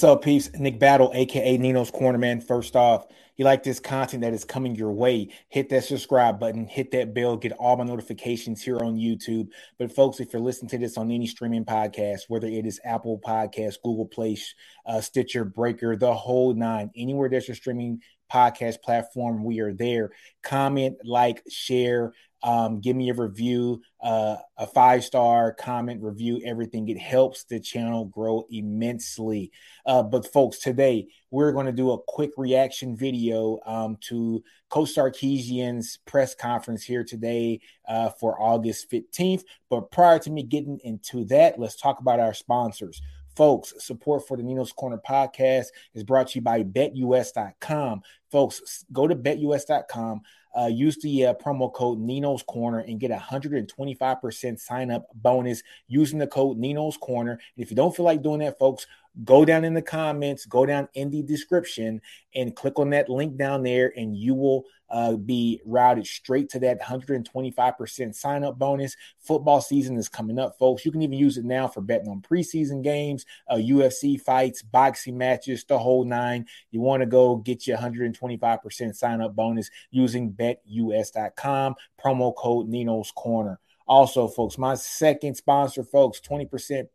What's up, peeps? Nick Battle, aka Nino's Corner Man. First off, you like this content that is coming your way, hit that subscribe button, hit that bell, get all my notifications here on YouTube. But folks, if you're listening to this on any streaming podcast, whether it is Apple Podcast, Google Play, uh, Stitcher, Breaker, the whole nine, anywhere there's a streaming podcast platform, we are there. Comment, like, share, um, give me a review, uh, a five star comment review, everything. It helps the channel grow immensely. Uh, but, folks, today we're going to do a quick reaction video um, to Coach Sarkisian's press conference here today uh, for August 15th. But prior to me getting into that, let's talk about our sponsors. Folks, support for the Nino's Corner podcast is brought to you by betus.com. Folks, go to betus.com. Uh, use the uh, promo code Nino's Corner and get a 125% sign up bonus using the code Nino's Corner. And if you don't feel like doing that, folks, go down in the comments, go down in the description, and click on that link down there, and you will uh, be routed straight to that 125% sign up bonus. Football season is coming up, folks. You can even use it now for betting on preseason games, uh, UFC fights, boxing matches, the whole nine. You want to go get your 125% sign up bonus using betus.com, promo code Nino's Corner. Also, folks, my second sponsor, folks, 20%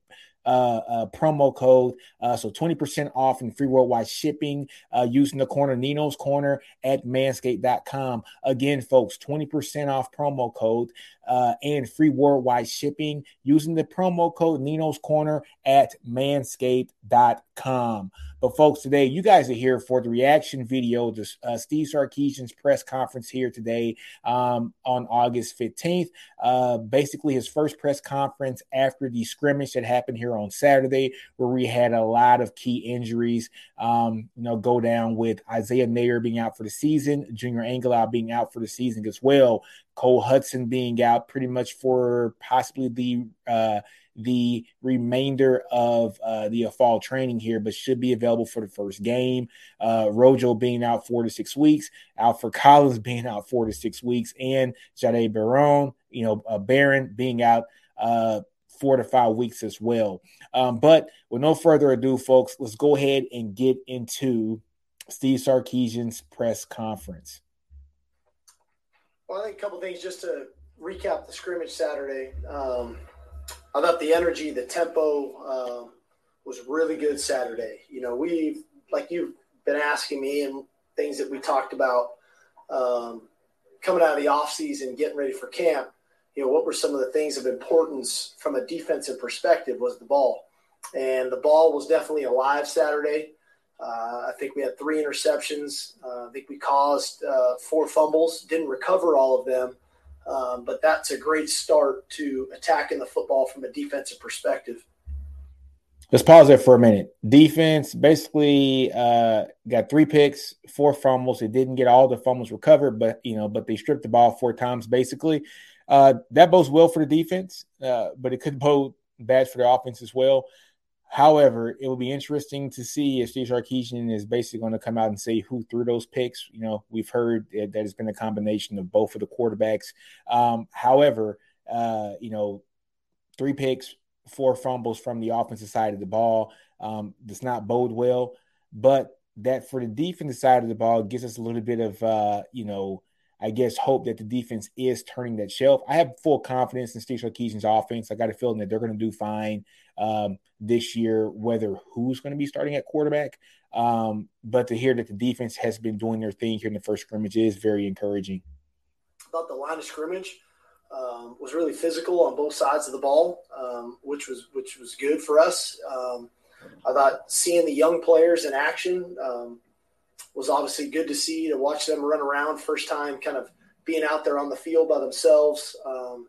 uh, uh, promo code. Uh, so 20% off and free worldwide shipping uh, using the corner Nino's Corner at manscaped.com. Again, folks, 20% off promo code uh, and free worldwide shipping using the promo code Nino's Corner at manscaped.com. But folks, today you guys are here for the reaction video to uh, Steve Sarkisian's press conference here today um, on August 15th. Uh, basically, his first press conference after the scrimmage that happened here on Saturday, where we had a lot of key injuries. Um, you know, go down with Isaiah Neyor being out for the season, Junior Angilau being out for the season as well, Cole Hudson being out pretty much for possibly the uh, the remainder of uh, the uh, fall training here, but should be available for the first game. Uh, Rojo being out four to six weeks, Alfred Collins being out four to six weeks, and Jahdae Barron, you know, uh, Barron being out uh, four to five weeks as well. Um, but with no further ado, folks, let's go ahead and get into Steve Sarkisian's press conference. Well, I think a couple things just to recap the scrimmage Saturday. Um, I thought the energy, the tempo uh, was really good Saturday. You know, we like you've been asking me and things that we talked about um, coming out of the off season, getting ready for camp. You know, what were some of the things of importance from a defensive perspective was the ball, and the ball was definitely alive Saturday. Uh, I think we had three interceptions. Uh, I think we caused uh, four fumbles, didn't recover all of them, um, but that's a great start to attacking the football from a defensive perspective. Let's pause there for a minute. Defense basically uh, got three picks, four fumbles. It didn't get all the fumbles recovered, but you know, but they stripped the ball four times basically. Uh, that bodes well for the defense, uh, but it could bode bad for the offense as well. However, it will be interesting to see if Steve Sarkisian is basically going to come out and say who threw those picks. You know, we've heard that it's been a combination of both of the quarterbacks. Um, however, uh, you know, three picks, four fumbles from the offensive side of the ball um, does not bode well. But that for the defensive side of the ball gives us a little bit of, uh, you know, I guess, hope that the defense is turning that shelf. I have full confidence in Steve Sarkisian's offense. I got a feeling that they're going to do fine um, this year, whether who's going to be starting at quarterback. Um, but to hear that the defense has been doing their thing here in the first scrimmage is very encouraging. About the line of scrimmage um, was really physical on both sides of the ball, um, which was which was good for us. Um, I thought seeing the young players in action um, was obviously good to see to watch them run around first time kind of being out there on the field by themselves um,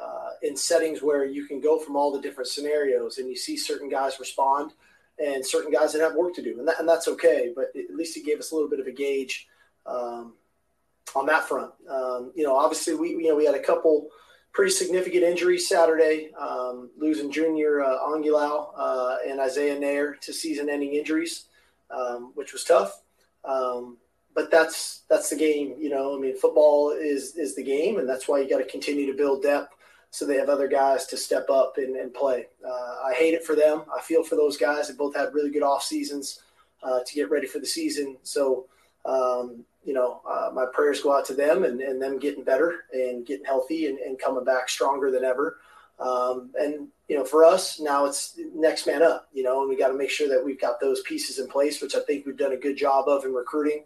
uh, in settings where you can go from all the different scenarios and you see certain guys respond and certain guys that have work to do, and, that, and that's okay. But at least it gave us a little bit of a gauge um, on that front. Um, you know, obviously we you know we had a couple pretty significant injuries Saturday, um, losing Junior uh, Angilau uh, and Isaiah Neyor to season-ending injuries, um, which was tough. Um, but that's that's the game, you know. I mean, football is is the game, and that's why you got to continue to build depth so they have other guys to step up and, and play. Uh, I hate it for them. I feel for those guys. They both had really good off seasons uh, to get ready for the season. So, um, you know, uh, my prayers go out to them and, and them getting better and getting healthy and, and coming back stronger than ever. Um, and you know, for us now it's next man up. You know, and we got to make sure that we've got those pieces in place, which I think we've done a good job of in recruiting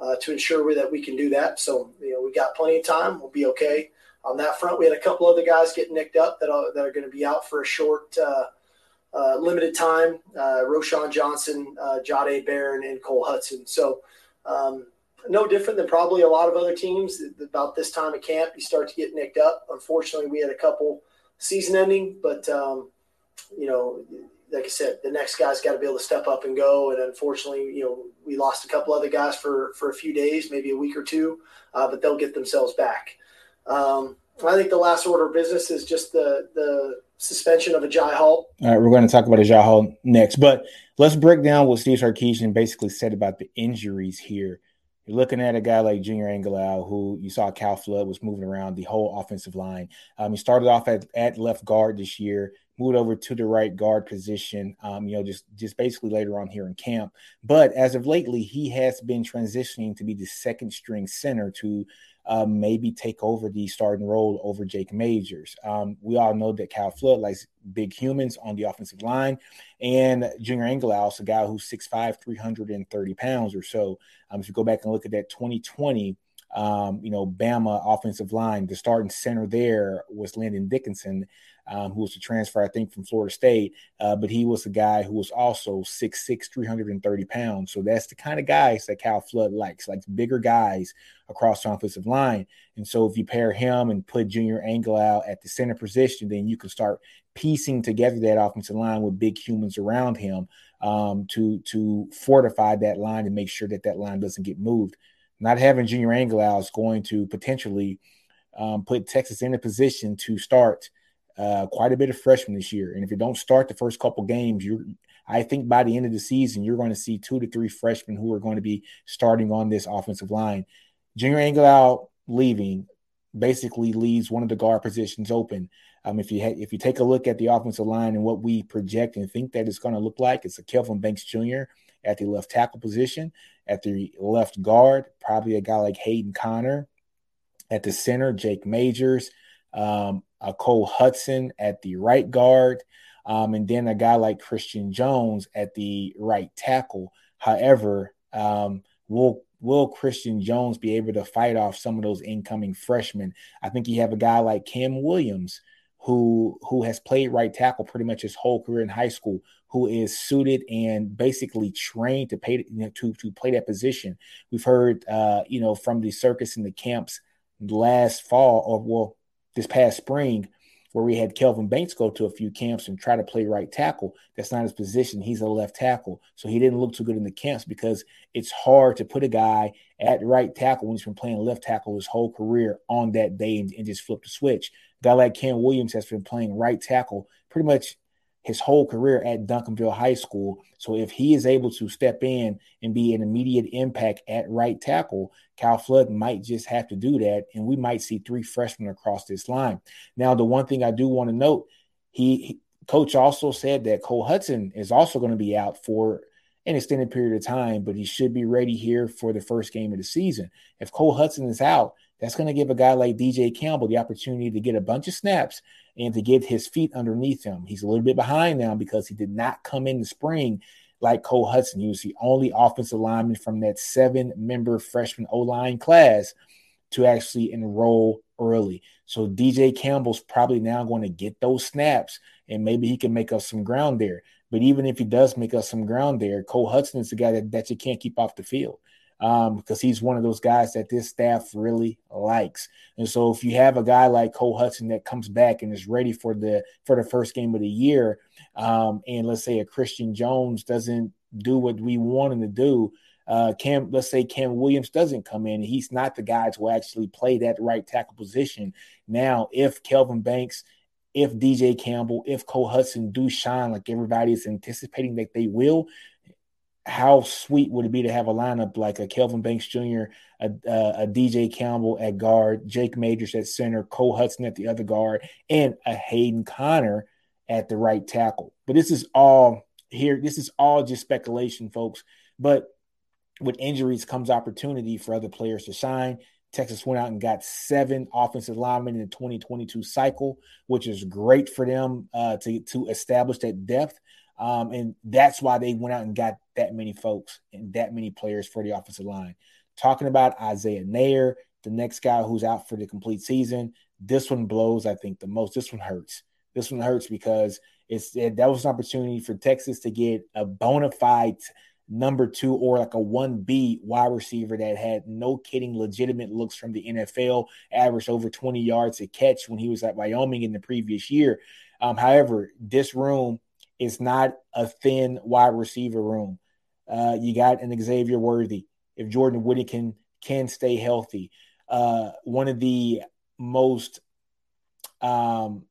uh, to ensure that we can do that. So you know, we got plenty of time. We'll be okay on that front. We had a couple other guys get nicked up that are, that are going to be out for a short, uh, uh, limited time. Uh, Roschon Johnson, uh, Jahdae Barron, and Cole Hudson. So, um, no different than probably a lot of other teams. About this time at camp, you start to get nicked up. Unfortunately, we had a couple season ending, but um, you know, like I said, the next guy's got to be able to step up and go. And unfortunately, you know, we lost a couple other guys for for a few days, maybe a week or two, uh, but they'll get themselves back. Um, I think the last order of business is just the the suspension of Agiye Hall. All right, we're going to talk about Agiye Hall next, but let's break down what Steve Sarkisian basically said about the injuries here. You're looking at a guy like Junior Angilau, who you saw Kyle Flood was moving around the whole offensive line. Um, he started off at, at left guard this year, moved over to the right guard position. Um, you know, just just basically later on here in camp. But as of lately, he has been transitioning to be the second string center to um, maybe take over the starting role over Jake Majors. Um, we all know that Kyle Flood likes big humans on the offensive line, and Junior Angilau is a guy who's 6'5", 330 pounds or so. Um, if you go back and look at that 2020, um, you know, Bama offensive line, the starting center there was Landon Dickinson um, who was a transfer, I think, from Florida State. Uh, but he was a guy who was also 6'6, 330 pounds. So that's the kind of guys that Kyle Flood likes, like bigger guys across the offensive line. And so if you pair him and put Junior Angilau at the center position, then you can start piecing together that offensive line with big humans around him um, to to fortify that line and make sure that that line doesn't get moved. Not having Junior Angilau is going to potentially um, put Texas in a position to start uh, quite a bit of freshmen this year. And if you don't start the first couple games, you I think by the end of the season, you're going to see two to three freshmen who are going to be starting on this offensive line. Junior Angilau leaving basically leaves one of the guard positions open. Um, if you ha- if you take a look at the offensive line and what we project and think that it's going to look like, it's a Kelvin Banks Jr. at the left tackle position, at the left guard, probably a guy like Hayden Conner at the center, Jake Majors, um, a Cole Hudson at the right guard, um, and then a guy like Christian Jones at the right tackle. However, um, will will Christian Jones be able to fight off some of those incoming freshmen? I think you have a guy like Cam Williams who who has played right tackle pretty much his whole career in high school, who is suited and basically trained to pay you know, to to play that position. We've heard uh, you know from the circus and the camps last fall, or well this past spring where we had Kelvin Banks go to a few camps and try to play right tackle. That's not his position. He's a left tackle. So he didn't look too good in the camps because it's hard to put a guy at right tackle when he's been playing left tackle his whole career on that day and, and just flip the switch. A guy like Cam Williams has been playing right tackle pretty much his whole career at Duncanville High School. So if he is able to step in and be an immediate impact at right tackle, Kyle Flood might just have to do that, and we might see three freshmen across this line. Now, the one thing I do want to note, he, he coach also said that Cole Hudson is also going to be out for an extended period of time, but he should be ready here for the first game of the season. If Cole Hudson is out, that's going to give a guy like DJ Campbell the opportunity to get a bunch of snaps and to get his feet underneath him. He's a little bit behind now because he did not come in the spring like Cole Hudson. He was the only offensive lineman from that seven member freshman O line class to actually enroll early. So DJ Campbell's probably now going to get those snaps and maybe he can make up some ground there. But even if he does make up some ground there, Cole Hudson is the guy that, that you can't keep off the field. Um, because he's one of those guys that this staff really likes. And so if you have a guy like Cole Hudson that comes back and is ready for the for the first game of the year, um, and let's say a Christian Jones doesn't do what we want him to do, uh, Cam, let's say Cam Williams doesn't come in, he's not the guy to actually play that right tackle position. Now, if Kelvin Banks, if DJ Campbell, if Cole Hudson do shine like everybody is anticipating that they will, how sweet would it be to have a lineup like a Kelvin Banks Jr., a, a, DJ Campbell at guard, Jake Majors at center, Cole Hudson at the other guard, and a Hayden Conner at the right tackle. But this is all here. This is all just speculation, folks. But with injuries comes opportunity for other players to shine. Texas went out and got seven offensive linemen in the 2022 cycle, which is great for them uh, to, to establish that depth. Um, and that's why they went out and got that many folks and that many players for the offensive line. Talking about Isaiah Neyor, the next guy who's out for the complete season. This one blows, I think, the most. This one hurts. This one hurts because it's it, that was an opportunity for Texas to get a bona fide number two or like a 1B wide receiver that had no kidding legitimate looks from the NFL, averaged over 20 yards a catch when he was at Wyoming in the previous year. Um, however, this room is not a thin wide receiver room. Uh, you got an Xavier Worthy. If Jordan Whittington can stay healthy, uh, one of the most um,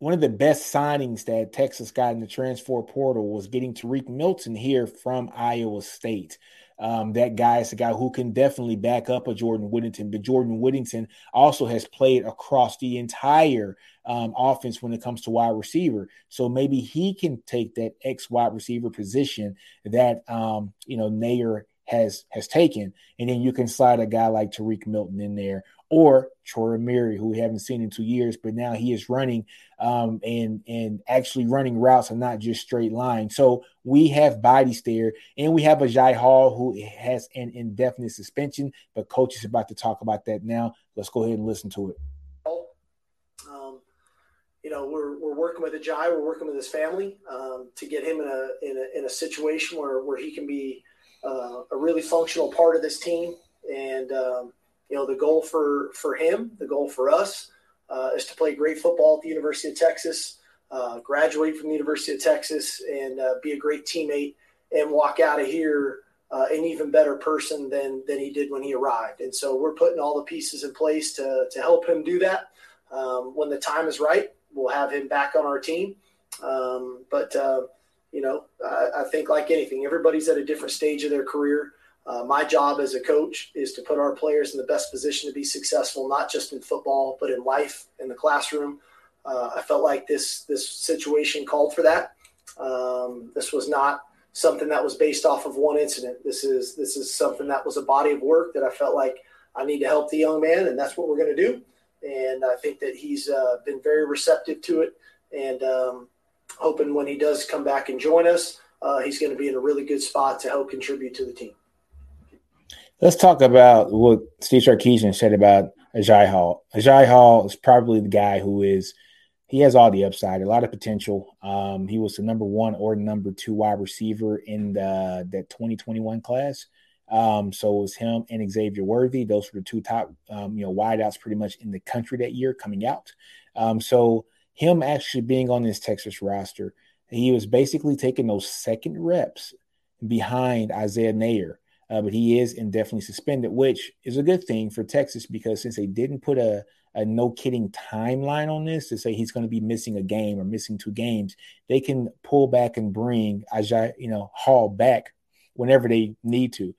one of the best signings that Texas got in the transfer portal was getting Tarique Milton here from Iowa State. Um, that guy is a guy who can definitely back up a Jordan Whittington, but Jordan Whittington also has played across the entire um, offense when it comes to wide receiver. So maybe he can take that X wide receiver position that um, you know Neyor has has taken, and then you can slide a guy like Tarique Milton in there, or Troy Omeire, who we haven't seen in two years, but now he is running um, and and actually running routes and not just straight line. So we have bodies there, and we have Agiye Hall who has an indefinite suspension, but coach is about to talk about that now. Let's go ahead and listen to it. Um, you know, we're, we're working with Agiye, we're working with his family um, to get him in a, in a in a situation where where he can be uh, a really functional part of this team and. Um, you know, the goal for for him, the goal for us, uh, is to play great football at the University of Texas, uh, graduate from the University of Texas, and uh, be a great teammate, and walk out of here uh, an even better person than than he did when he arrived. And so we're putting all the pieces in place to to help him do that. Um, when the time is right, we'll have him back on our team. Um, but uh, you know, I, I think like anything, everybody's at a different stage of their career. Uh, my job as a coach is to put our players in the best position to be successful, not just in football, but in life, in the classroom. Uh, I felt like this this situation called for that. Um, this was not something that was based off of one incident. This is this is something that was a body of work that I felt like I need to help the young man, and that's what we're going to do. And I think that he's uh, been very receptive to it, and um, hoping when he does come back and join us, uh, he's going to be in a really good spot to help contribute to the team. Let's talk about what Steve Sarkisian said about Agiye Hall. Agiye Hall is probably the guy who is he has all the upside, a lot of potential. Um, he was the number one or number two wide receiver in the that 2021 class. Um, so it was him and Xavier Worthy. Those were the two top, um, you know, wideouts pretty much in the country that year coming out. Um, so him actually being on this Texas roster, he was basically taking those second reps behind Isaiah Neyor. uh, but he is indefinitely suspended, which is a good thing for Texas because since they didn't put a, a no kidding timeline on this to say he's going to be missing a game or missing two games, they can pull back and bring Agiye, you know, Hall back whenever they need to.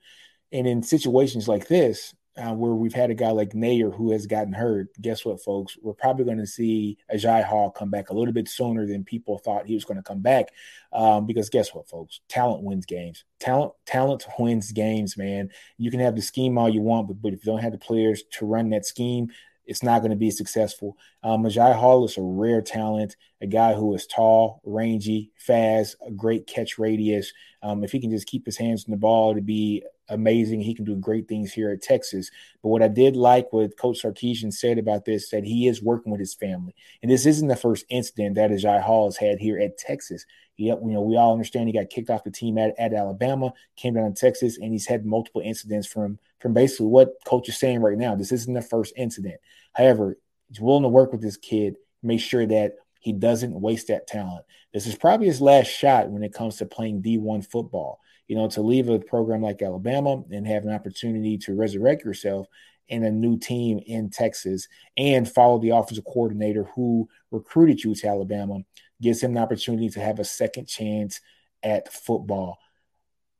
And in situations like this, uh, where we've had a guy like Neyor who has gotten hurt, guess what, folks? We're probably going to see Agiye Hall come back a little bit sooner than people thought he was going to come back. Um, because guess what, folks? Talent wins games. Talent, talent wins games, man. You can have the scheme all you want, but, but if you don't have the players to run that scheme, it's not going to be successful. Um, Agiye Hall is a rare talent, a guy who is tall, rangy, fast, a great catch radius. Um, if he can just keep his hands on the ball to be amazing. He can do great things here at Texas. But what I did like what Coach Sarkisian said about this, that he is working with his family. And this isn't the first incident that Agiye Hall has had here at Texas. You know, we all understand he got kicked off the team at, at Alabama, came down to Texas, and he's had multiple incidents from from basically what coach is saying right now. This isn't the first incident. However, he's willing to work with this kid, make sure that he doesn't waste that talent. This is probably his last shot when it comes to playing D1 football. You know, to leave a program like Alabama and have an opportunity to resurrect yourself in a new team in Texas and follow the offensive coordinator who recruited you to Alabama gives him the opportunity to have a second chance at football.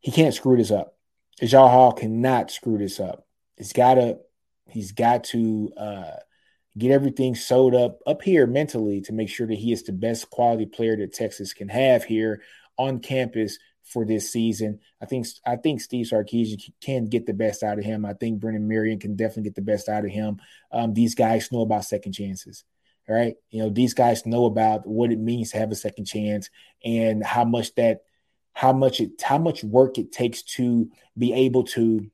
He can't screw this up. Agiye Hall cannot screw this up. He's got to he's got to uh, get everything sewed up up here mentally to make sure that he is the best quality player that Texas can have here on campus for this season. I think I think Steve Sarkisian can get the best out of him. I think Brennan Marion can definitely get the best out of him. Um, these guys know about second chances. Right, you know these guys know about what it means to have a second chance and how much that how much it how much work it takes to be able to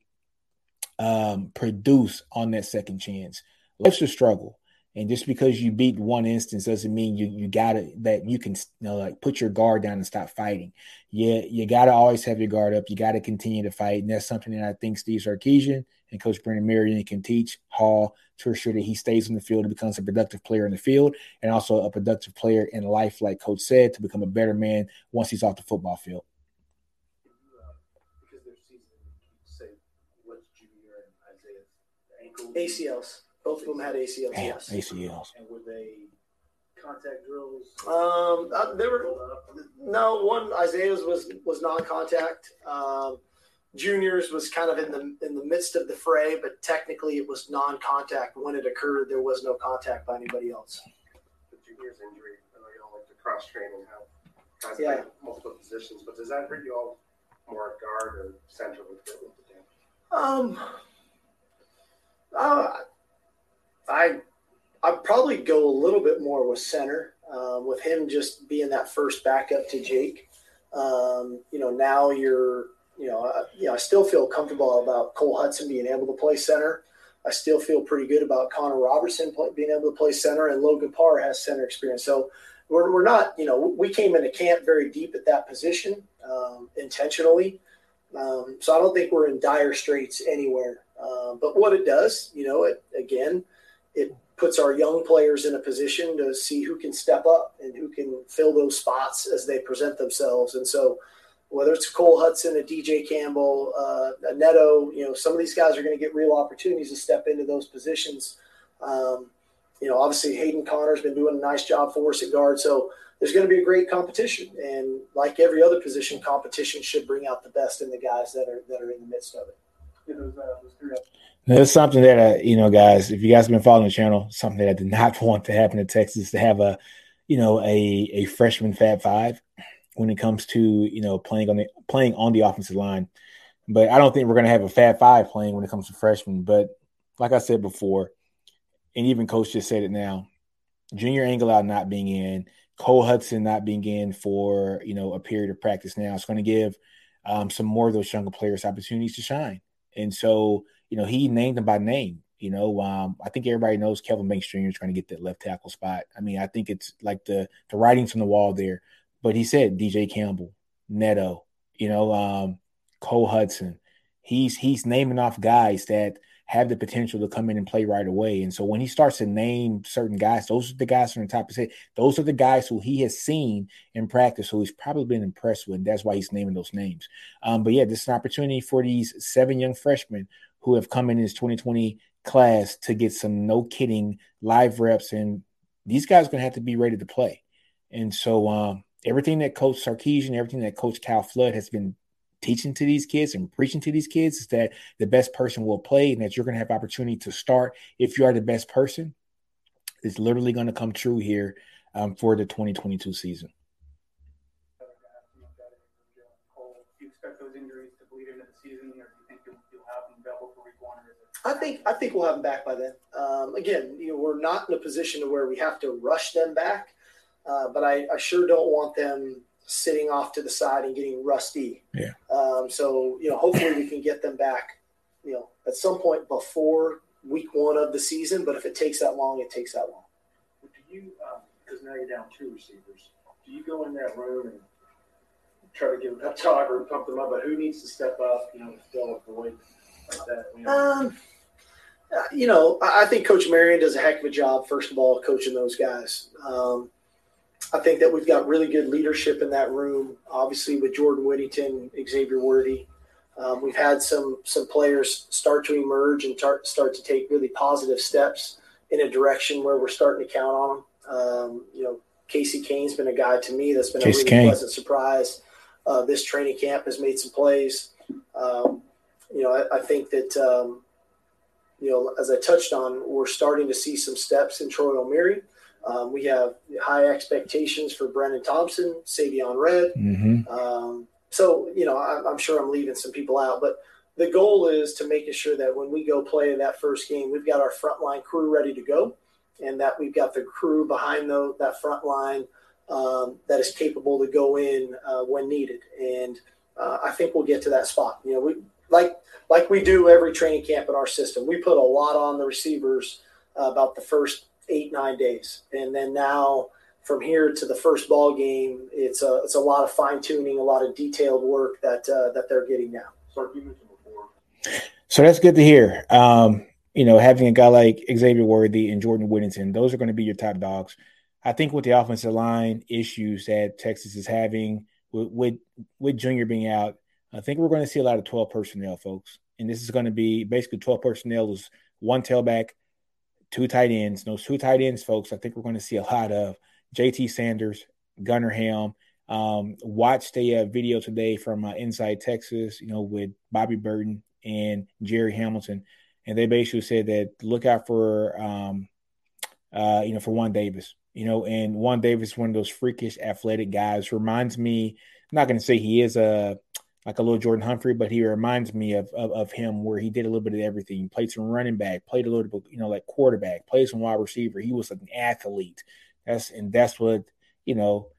um, produce on that second chance. Life's a struggle. And just because you beat one instance doesn't mean you you got to that you can you know, like put your guard down and stop fighting. Yeah, you, you got to always have your guard up. You got to continue to fight, and that's something that I think Steve Sarkisian and Coach Brennan Marion can teach Hall to ensure that he stays in the field and becomes a productive player in the field, and also a productive player in life, like Coach said, to become a better man once he's off the football field. ACLs. Both of them had ACLs. Damn, yes. ACLs. And were they contact drills? Um, uh, there were no one. Isaiah's was was non-contact. Um, Juniors was kind of in the in the midst of the fray, but technically it was non-contact when it occurred. There was no contact by anybody else. The juniors injury. I know you don't like to cross train and have guys Yeah. play multiple positions, but does that hurt you all more at guard or center with the, with the team? Um, uh, I I'd probably go a little bit more with center, um, with him just being that first backup to Jake. Um, you know, now you're, you know, uh, you know, I still feel comfortable about Cole Hudson being able to play center. I still feel pretty good about Connor Robertson play, being able to play center, and Logan Parr has center experience. So we're, we're not, you know, we came into camp very deep at that position um, intentionally. Um, so I don't think we're in dire straits anywhere. Um, but what it does, you know, it again, it puts our young players in a position to see who can step up and who can fill those spots as they present themselves. And so, whether it's Cole Hudson, a DJ Campbell, uh, a Neto, you know, some of these guys are going to get real opportunities to step into those positions. Um, you know, obviously Hayden Conner's been doing a nice job for us at guard. So there's going to be a great competition, and like every other position, competition should bring out the best in the guys that are that are in the midst of it. That's something that uh, you know, guys. If you guys have been following the channel, something that I did not want to happen in Texas to have a, you know, a a freshman Fab Five when it comes to you know playing on the playing on the offensive line. But I don't think we're going to have a Fab Five playing when it comes to freshmen. But like I said before, and even Coach just said it now, Junior Angilau not being in, Cole Hudson not being in for you know a period of practice now, it's going to give um, some more of those younger players opportunities to shine. And so you know, he named them by name. You know, um, I think everybody knows Kelvin Banks Jr. is trying to get that left tackle spot. I mean, I think it's like the the writings on the wall there. But he said DJ Campbell, Neto, you know, um, Cole Hudson. He's he's naming off guys that have the potential to come in and play right away. And so when he starts to name certain guys, those are the guys from the top of his head. Those are the guys who he has seen in practice, who he's probably been impressed with. And that's why he's naming those names. Um, but yeah, this is an opportunity for these seven young freshmen who have come in this 2020 class to get some no kidding live reps. And these guys are going to have to be ready to play. And so um, everything that Coach Sarkisian, everything that Coach Kyle Flood has been teaching to these kids and preaching to these kids is that the best person will play and that you're going to have opportunity to start if you are the best person. It's literally going to come true here um, for the 2022 season. Cole, do you expect those injuries to bleed into the season, or do you think you'll, you'll have them available for week one? Or is it I think I think we'll have them back by then. Um, again, you know, we're not in a position to where we have to rush them back, uh, but I, I sure don't want them sitting off to the side and getting rusty. Yeah. Um, so you know, hopefully we can get them back. You know, at some point before week one of the season. But if it takes that long, it takes that long. Do you? Because um, now you're down two receivers. Do you go in that room and try to give them a talk or pump them up? But who needs to step up? You know, to fill a void like that. You know? Um, you know, I think Coach Marion does a heck of a job. First of all, coaching those guys. Um, I think that we've got really good leadership in that room. Obviously, with Jordan Whittington, Xavier Worthy, um, we've had some some players start to emerge and tar- start to take really positive steps in a direction where we're starting to count on them. Um, you know, Casey Cain's been a guy to me that's been Casey a really Cain. pleasant surprise. Uh, this training camp has made some plays. Um, you know, I, I think that um, you know, as I touched on, we're starting to see some steps in Troy Omeire. Um, we have high expectations for Brennan Thompson, Savion Red. Mm-hmm. Um, so, you know, I'm, I'm, sure I'm leaving some people out, but the goal is to making sure that when we go play that first game, we've got our frontline crew ready to go and that we've got the crew behind the, that front line um, that is capable to go in uh, when needed. And uh, I think we'll get to that spot. You know, we like like we do every training camp in our system. We put a lot on the receivers uh, about the first eight nine days, and then now from here to the first ball game, it's a it's a lot of fine tuning, a lot of detailed work that uh, that they're getting now. So that's good to hear. Um, you know, having a guy like Xavier Worthy and Jordan Whittington, those are going to be your top dogs. I think with the offensive line issues that Texas is having with with, with Junior being out, I think we're going to see a lot of 12 personnel, folks. And this is going to be basically 12 personnel is one tailback, two tight ends. Those two tight ends, folks, I think we're going to see a lot of JT Sanders, Gunner Helm. Um, watched a uh, video today from uh, Inside Texas, you know, with Bobby Burton and Jerry Hamilton. And they basically said that look out for, um, uh, you know, for Juan Davis, you know, and Juan Davis, one of those freakish athletic guys, reminds me, I'm not going to say he is a, like a little Jordan Humphrey, but he reminds me of, of, of him where he did a little bit of everything. Played some running back, played a little bit, you know, like quarterback, played some wide receiver. He was an athlete. That's and that's what you know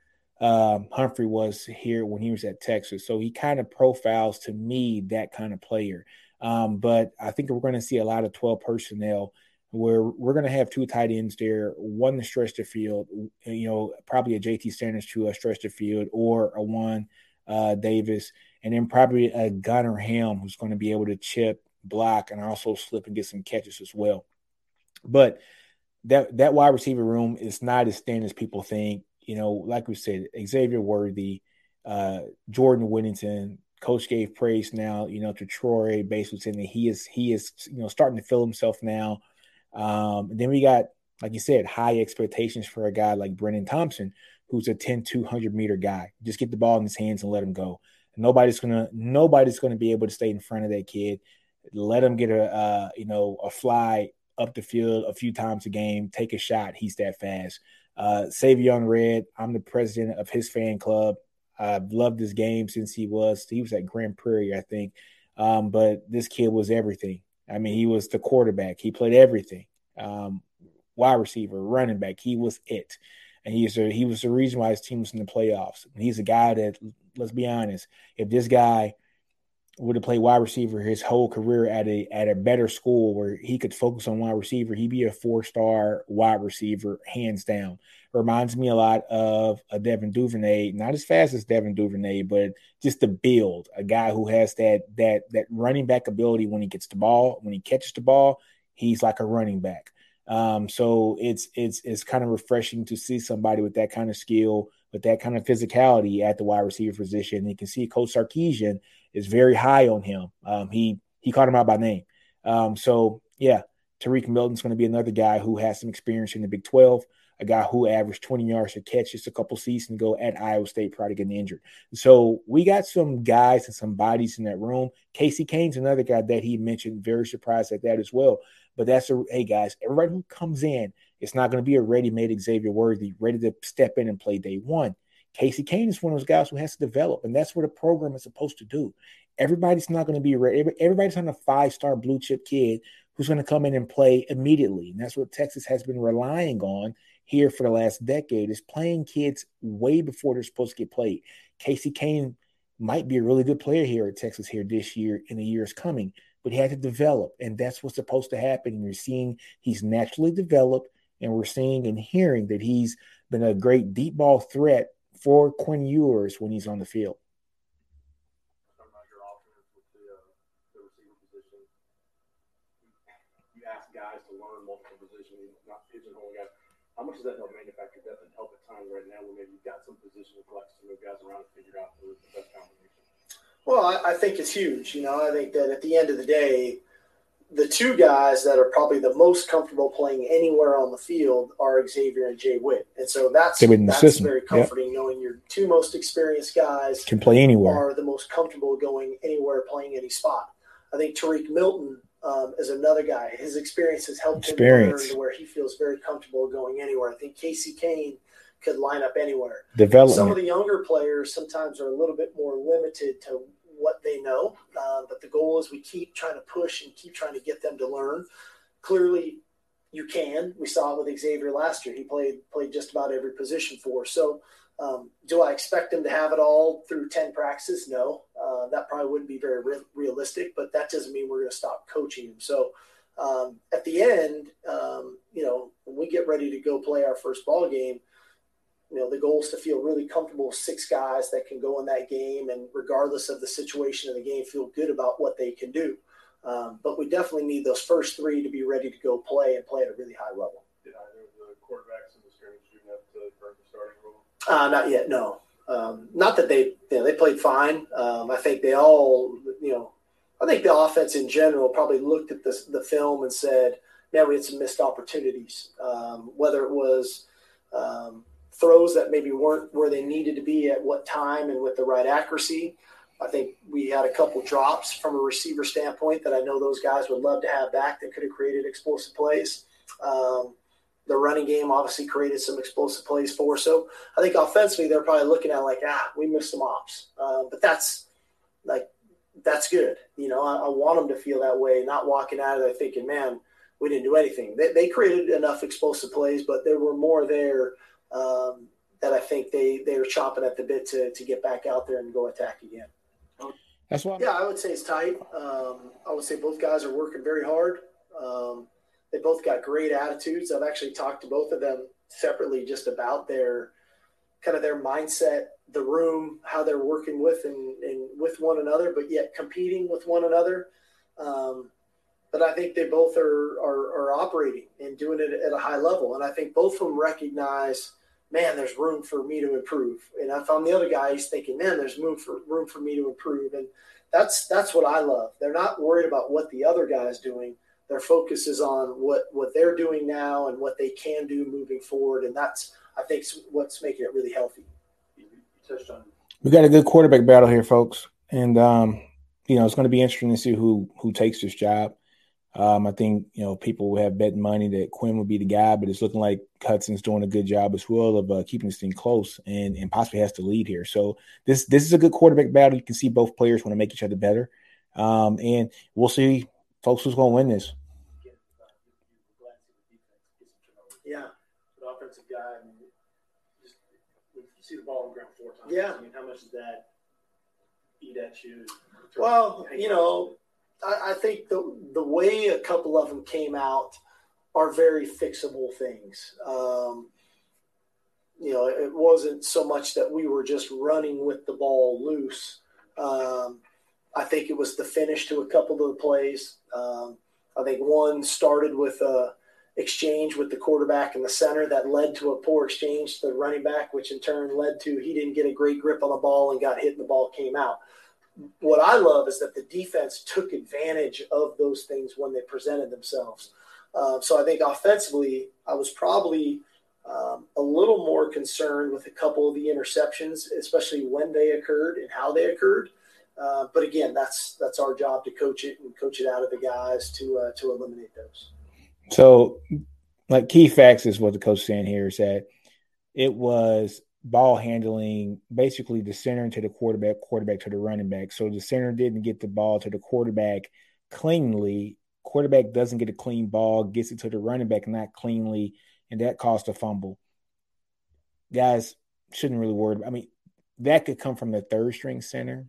um, Humphrey was here when he was at Texas. So he kind of profiles to me that kind of player. Um, but I think we're going to see a lot of 12 personnel where we're going to have two tight ends there, one to stretch the field, you know, probably a JT Sanders to a stretch the field or a one uh, Davis and then probably a Gunner Helm who's going to be able to chip, block, and also slip and get some catches as well. But that that wide receiver room is not as thin as people think. You know, like we said, Xavier Worthy, uh, Jordan Whittington, coach gave praise now, you know, to Troy, basically saying that he is he is you know starting to feel himself now. Um, then we got, like you said, high expectations for a guy like Brennan Thompson, who's a 10, 200 meter guy. Just get the ball in his hands and let him go. Nobody's gonna nobody's gonna be able to stay in front of that kid. Let him get a uh, you know a fly up the field a few times a game, take a shot. He's that fast. Uh, Savion Red, I'm the president of his fan club. I've loved this game since he was he was at Grand Prairie, I think. Um, but this kid was everything. I mean, he was the quarterback. He played everything. Um, wide receiver, running back. He was it, and he's a, he was the reason why his team was in the playoffs. And he's a guy that let's be honest. If this guy would have played wide receiver his whole career at a at a better school where he could focus on wide receiver, he'd be a four star wide receiver, hands down. Reminds me a lot of a Devin Duvernay, not as fast as Devin Duvernay, but just the build, a guy who has that that that running back ability when he gets the ball, when he catches the ball, he's like a running back. Um, so it's it's it's kind of refreshing to see somebody with that kind of skill with that kind of physicality at the wide receiver position. You can see Coach Sarkisian is very high on him. Um, he he called him out by name. Um, so yeah, Tarique Milton's going to be another guy who has some experience in the Big 12, a guy who averaged 20 yards a catch just a couple seasons ago at Iowa State prior to getting injured. So we got some guys and some bodies in that room. Casey Cain's another guy that he mentioned, very surprised at that as well. But that's a hey guys, everybody who comes in it's not going to be a ready-made Xavier Worthy, ready to step in and play day one. Casey Cain is one of those guys who has to develop, and that's what a program is supposed to do. Everybody's not going to be ready. Everybody's on a five-star blue chip kid who's going to come in and play immediately. And that's what Texas has been relying on here for the last decade is playing kids way before they're supposed to get played. Casey Cain might be a really good player here at Texas here this year in the years coming, but he had to develop, and that's what's supposed to happen. And you're seeing he's naturally developed, and we're seeing and hearing that he's been a great deep ball threat for Quinn Ewers when he's on the field. guys to learn multiple positions, not pigeonhole guys. How much does that help manufacture depth and help at times right now when maybe you've got some positional flex to move guys around and figure out the, the best combination? Well, I, I think it's huge. You know, I think that at the end of the day, the two guys that are probably the most comfortable playing anywhere on the field are Xavier and Jay Witt. And so that's, that's very comforting yep. knowing your two most experienced guys can play anywhere are the most comfortable going anywhere playing any spot. I think Tarique Milton um, is another guy. His experience has helped experience. him to where he feels very comfortable going anywhere. I think Casey Cain could line up anywhere. Development. Some of the younger players sometimes are a little bit more limited to what they know, uh, but the goal is we keep trying to push and keep trying to get them to learn. Clearly, you can. We saw it with Xavier last year. He played played just about every position for. So, um, do I expect him to have it all through ten practices? No, uh, that probably wouldn't be very re- realistic. But that doesn't mean we're going to stop coaching him. So, um, at the end, um, you know, when we get ready to go play our first ball game, you know, the goal is to feel really comfortable with six guys that can go in that game and regardless of the situation of the game, feel good about what they can do. Um, but we definitely need those first three to be ready to go play and play at a really high level. Did either of the quarterbacks in the scrimmage do enough to earn the starting role? Uh, not yet, no. Um, not that they, you know, they played fine. Um, I think they all, you know, I think the offense in general probably looked at the, the film and said, man, we had some missed opportunities. Um, whether it was, um, throws that maybe weren't where they needed to be at what time and with the right accuracy. I think we had a couple drops from a receiver standpoint that I know those guys would love to have back that could have created explosive plays. Um, the running game obviously created some explosive plays for. So I think offensively they're probably looking at like, ah, we missed some ops, uh, but that's like that's good. You know, I, I, want them to feel that way, not walking out of there thinking, man, we didn't do anything. They, they created enough explosive plays, but there were more there um, that I think they they are chomping at the bit to to get back out there and go attack again. That's why. Yeah, I would say it's tight. Um, I would say both guys are working very hard. Um, they both got great attitudes. I've actually talked to both of them separately just about their kind of their mindset, the room, how they're working with and, and with one another, but yet competing with one another. Um, but I think they both are, are, are operating and doing it at a high level. And I think both of them recognize man, there's room for me to improve. And if I'm the other guy, he's thinking, man, there's room for room for me to improve. And that's that's what I love. They're not worried about what the other guy's doing. Their focus is on what what they're doing now and what they can do moving forward. And that's I think what's making it really healthy. We got a good quarterback battle here, folks, and um, you know it's going to be interesting to see who who takes this job. Um, I think you know people have bet money that Quinn would be the guy, but it's looking like Hudson's doing a good job as well of uh, keeping this thing close and, and possibly has to lead here. So this this is a good quarterback battle. You can see both players want to make each other better, um, and we'll see, folks, who's going to win this. Yeah, the offensive guy. I mean, just you see the ball on the ground four times. Yeah, I mean, how much does that eat at you? Well, you know I, think the the way a couple of them came out are very fixable things. Um, you know, it wasn't so much that we were just running with the ball loose. Um, I think it was the finish to a couple of the plays. Um, I think one started with a exchange with the quarterback in the center that led to a poor exchange to the running back, which in turn led to he didn't get a great grip on the ball and got hit and the ball came out what I love is that the defense took advantage of those things when they presented themselves. Uh, so I think offensively, I was probably um, a little more concerned with a couple of the interceptions, especially when they occurred and how they occurred. Uh, but again, that's that's our job to coach it and coach it out of the guys to uh, to eliminate those. So, like key facts is what the coach saying here is that it was ball handling basically the center to the quarterback, quarterback to the running back. So the center didn't get the ball to the quarterback cleanly quarterback doesn't get a clean ball, gets it to the running back not cleanly, and that caused a fumble. Guys shouldn't really worry. I mean, that could come from the third string center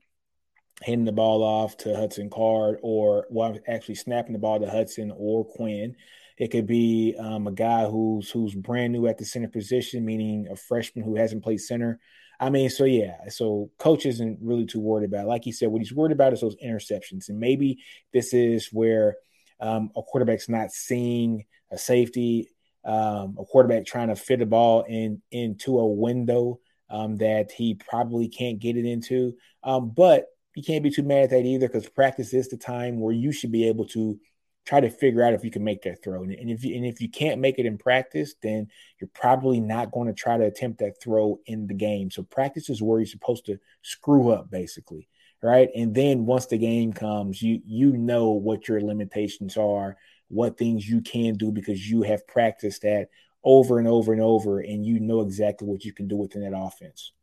handing the ball off to Hudson Card or well, actually snapping the ball to Hudson or Quinn. It could be um, a guy who's who's brand new at the center position, meaning a freshman who hasn't played center. I mean, so yeah, so coach isn't really too worried about. It. Like he said, what he's worried about is those interceptions, and maybe this is where um, a quarterback's not seeing a safety, um, a quarterback trying to fit a ball in into a window um, that he probably can't get it into. Um, but you can't be too mad at that either because practice is the time where you should be able to try to figure out if you can make that throw. And, if you and if you can't make it in practice, then you're probably not going to try to attempt that throw in the game. So practice is where you're supposed to screw up, basically, right? And then once the game comes, you you know what your limitations are, what things you can do because you have practiced that over and over and over, and you know exactly what you can do within that offense.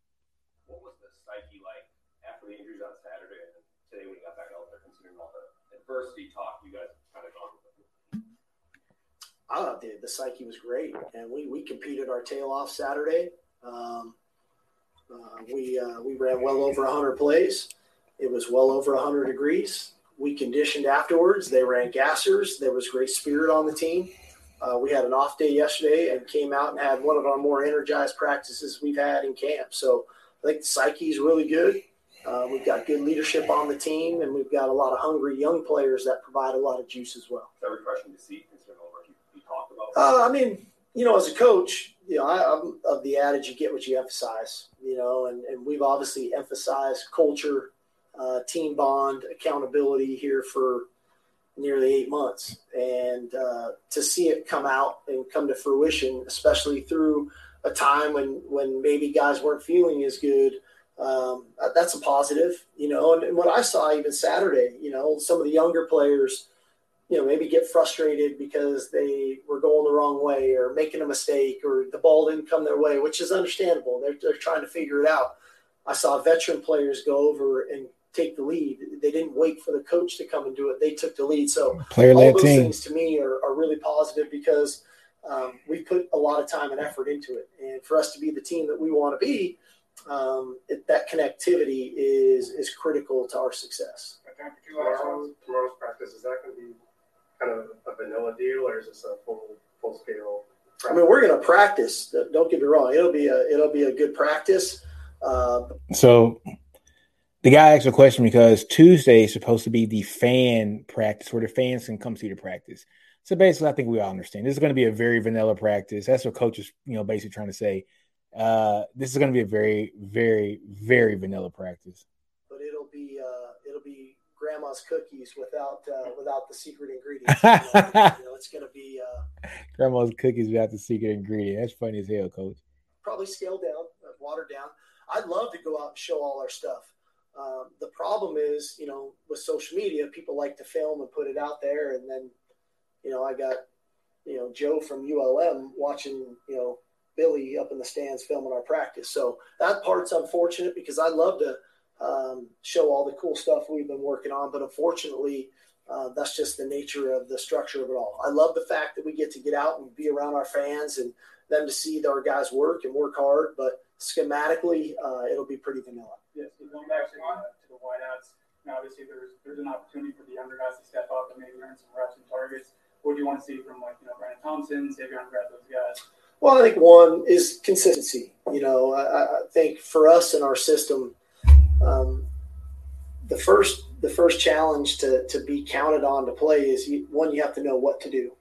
adversity talk you guys kind of gone with? I thought the, the psyche was great, and we, we competed our tail off Saturday. Um, uh, we uh, we ran well over 100 plays. It was well over 100 degrees. We conditioned afterwards. They ran gassers. There was great spirit on the team. Uh, we had an off day yesterday and came out and had one of our more energized practices we've had in camp. So I think the psyche is really good. Uh, we've got good leadership on the team, and we've got a lot of hungry young players that provide a lot of juice as well. That refreshing to see, considering all you, you talked about? Uh, I mean, you know, as a coach, you know, I, am of the adage you get what you emphasize, you know, and, and we've obviously emphasized culture, uh, team bond, accountability here for nearly eight months. And uh, to see it come out and come to fruition, especially through a time when, when maybe guys weren't feeling as good – um, that's a positive, you know. And, and, what I saw even Saturday, you know, some of the younger players, you know, maybe get frustrated because they were going the wrong way or making a mistake or the ball didn't come their way, which is understandable. They're, they're trying to figure it out. I saw veteran players go over and take the lead. They didn't wait for the coach to come and do it. They took the lead. So player all those team. things to me are, are really positive because um, we put a lot of time and effort into it. And for us to be the team that we want to be, um, it, that connectivity is is critical to our success. Tomorrow, tomorrow's practice is that going to be kind of a vanilla deal, or is this a full full scale? Practice? I mean, we're going to practice. Don't get me wrong; it'll be a it'll be a good practice. Uh, so the guy asked a question because Tuesday is supposed to be the fan practice where the fans can come see the practice. So basically, I think we all understand this is going to be a very vanilla practice. That's what coach is, you know, basically trying to say. Uh, this is going to be a very, very, very vanilla practice. But it'll be uh, it'll be grandma's cookies without uh, without the secret ingredient. you know, it's going to be uh, grandma's cookies without the secret ingredient. That's funny as hell, coach. Probably scaled down, uh, watered down. I'd love to go out and show all our stuff. Um, the problem is, you know, with social media, people like to film and put it out there, and then, you know, I got, you know, Joe from ULM watching, you know, Billy up in the stands filming our practice. So that part's unfortunate because I love to um, show all the cool stuff we've been working on, but unfortunately, uh, that's just the nature of the structure of it all. I love the fact that we get to get out and be around our fans and them to see our guys work and work hard, but schematically, uh, it'll be pretty vanilla. Yes, yeah, so going back to, uh, to the wideouts, obviously there's there's an opportunity for the younger guys to step up and maybe earn some reps and targets. What do you want to see from like you know Brandon Thompson, Savion Grad, those guys? Well, I think one is consistency. You know, I, I think for us in our system, um, the first the first challenge to to be counted on to play is you, one you have to know what to do.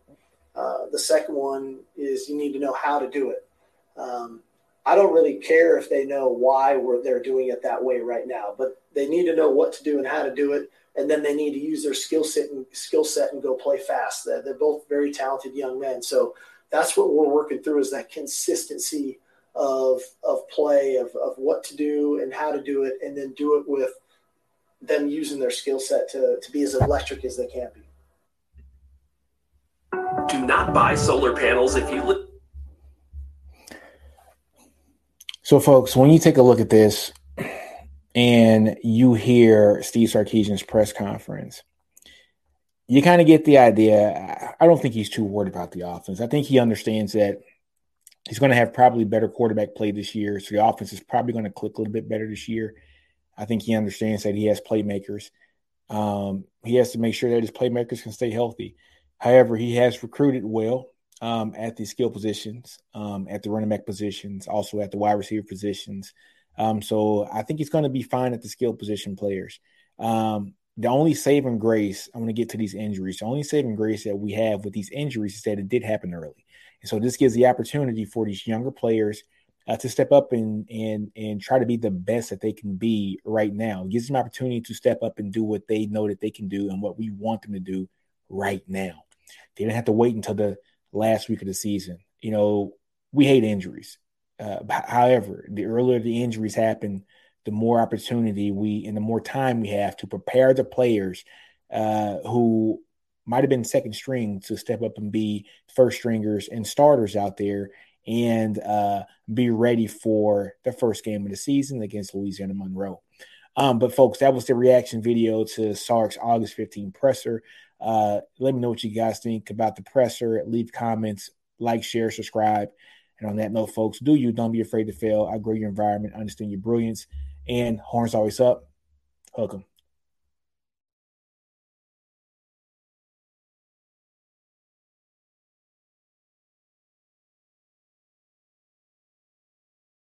Uh, the second one is you need to know how to do it. Um, I don't really care if they know why we're, they're doing it that way right now, but they need to know what to do and how to do it, and then they need to use their skill set and skill set and go play fast. They're, they're both very talented young men, so that's what we're working through is that consistency of of play of, of what to do and how to do it and then do it with them using their skill set to, to be as electric as they can be do not buy solar panels if you live so folks when you take a look at this and you hear steve sarkisian's press conference you kind of get the idea. I don't think he's too worried about the offense. I think he understands that he's going to have probably better quarterback play this year. So the offense is probably going to click a little bit better this year. I think he understands that he has playmakers. Um, he has to make sure that his playmakers can stay healthy. However, he has recruited well um, at the skill positions, um, at the running back positions, also at the wide receiver positions. Um, so I think he's going to be fine at the skill position players. Um, the only saving grace, I'm going to get to these injuries. The only saving grace that we have with these injuries is that it did happen early. And so this gives the opportunity for these younger players uh, to step up and and and try to be the best that they can be right now. It gives them opportunity to step up and do what they know that they can do and what we want them to do right now. They didn't have to wait until the last week of the season. You know, we hate injuries. Uh, however, the earlier the injuries happen, the more opportunity we and the more time we have to prepare the players uh, who might have been second string to step up and be first stringers and starters out there and uh, be ready for the first game of the season against Louisiana Monroe. Um, but folks, that was the reaction video to Sark's August 15 presser. Uh, let me know what you guys think about the presser. Leave comments, like, share, subscribe. And on that note, folks, do you don't be afraid to fail. I grow your environment, understand your brilliance, and horns always up. Hook 'em.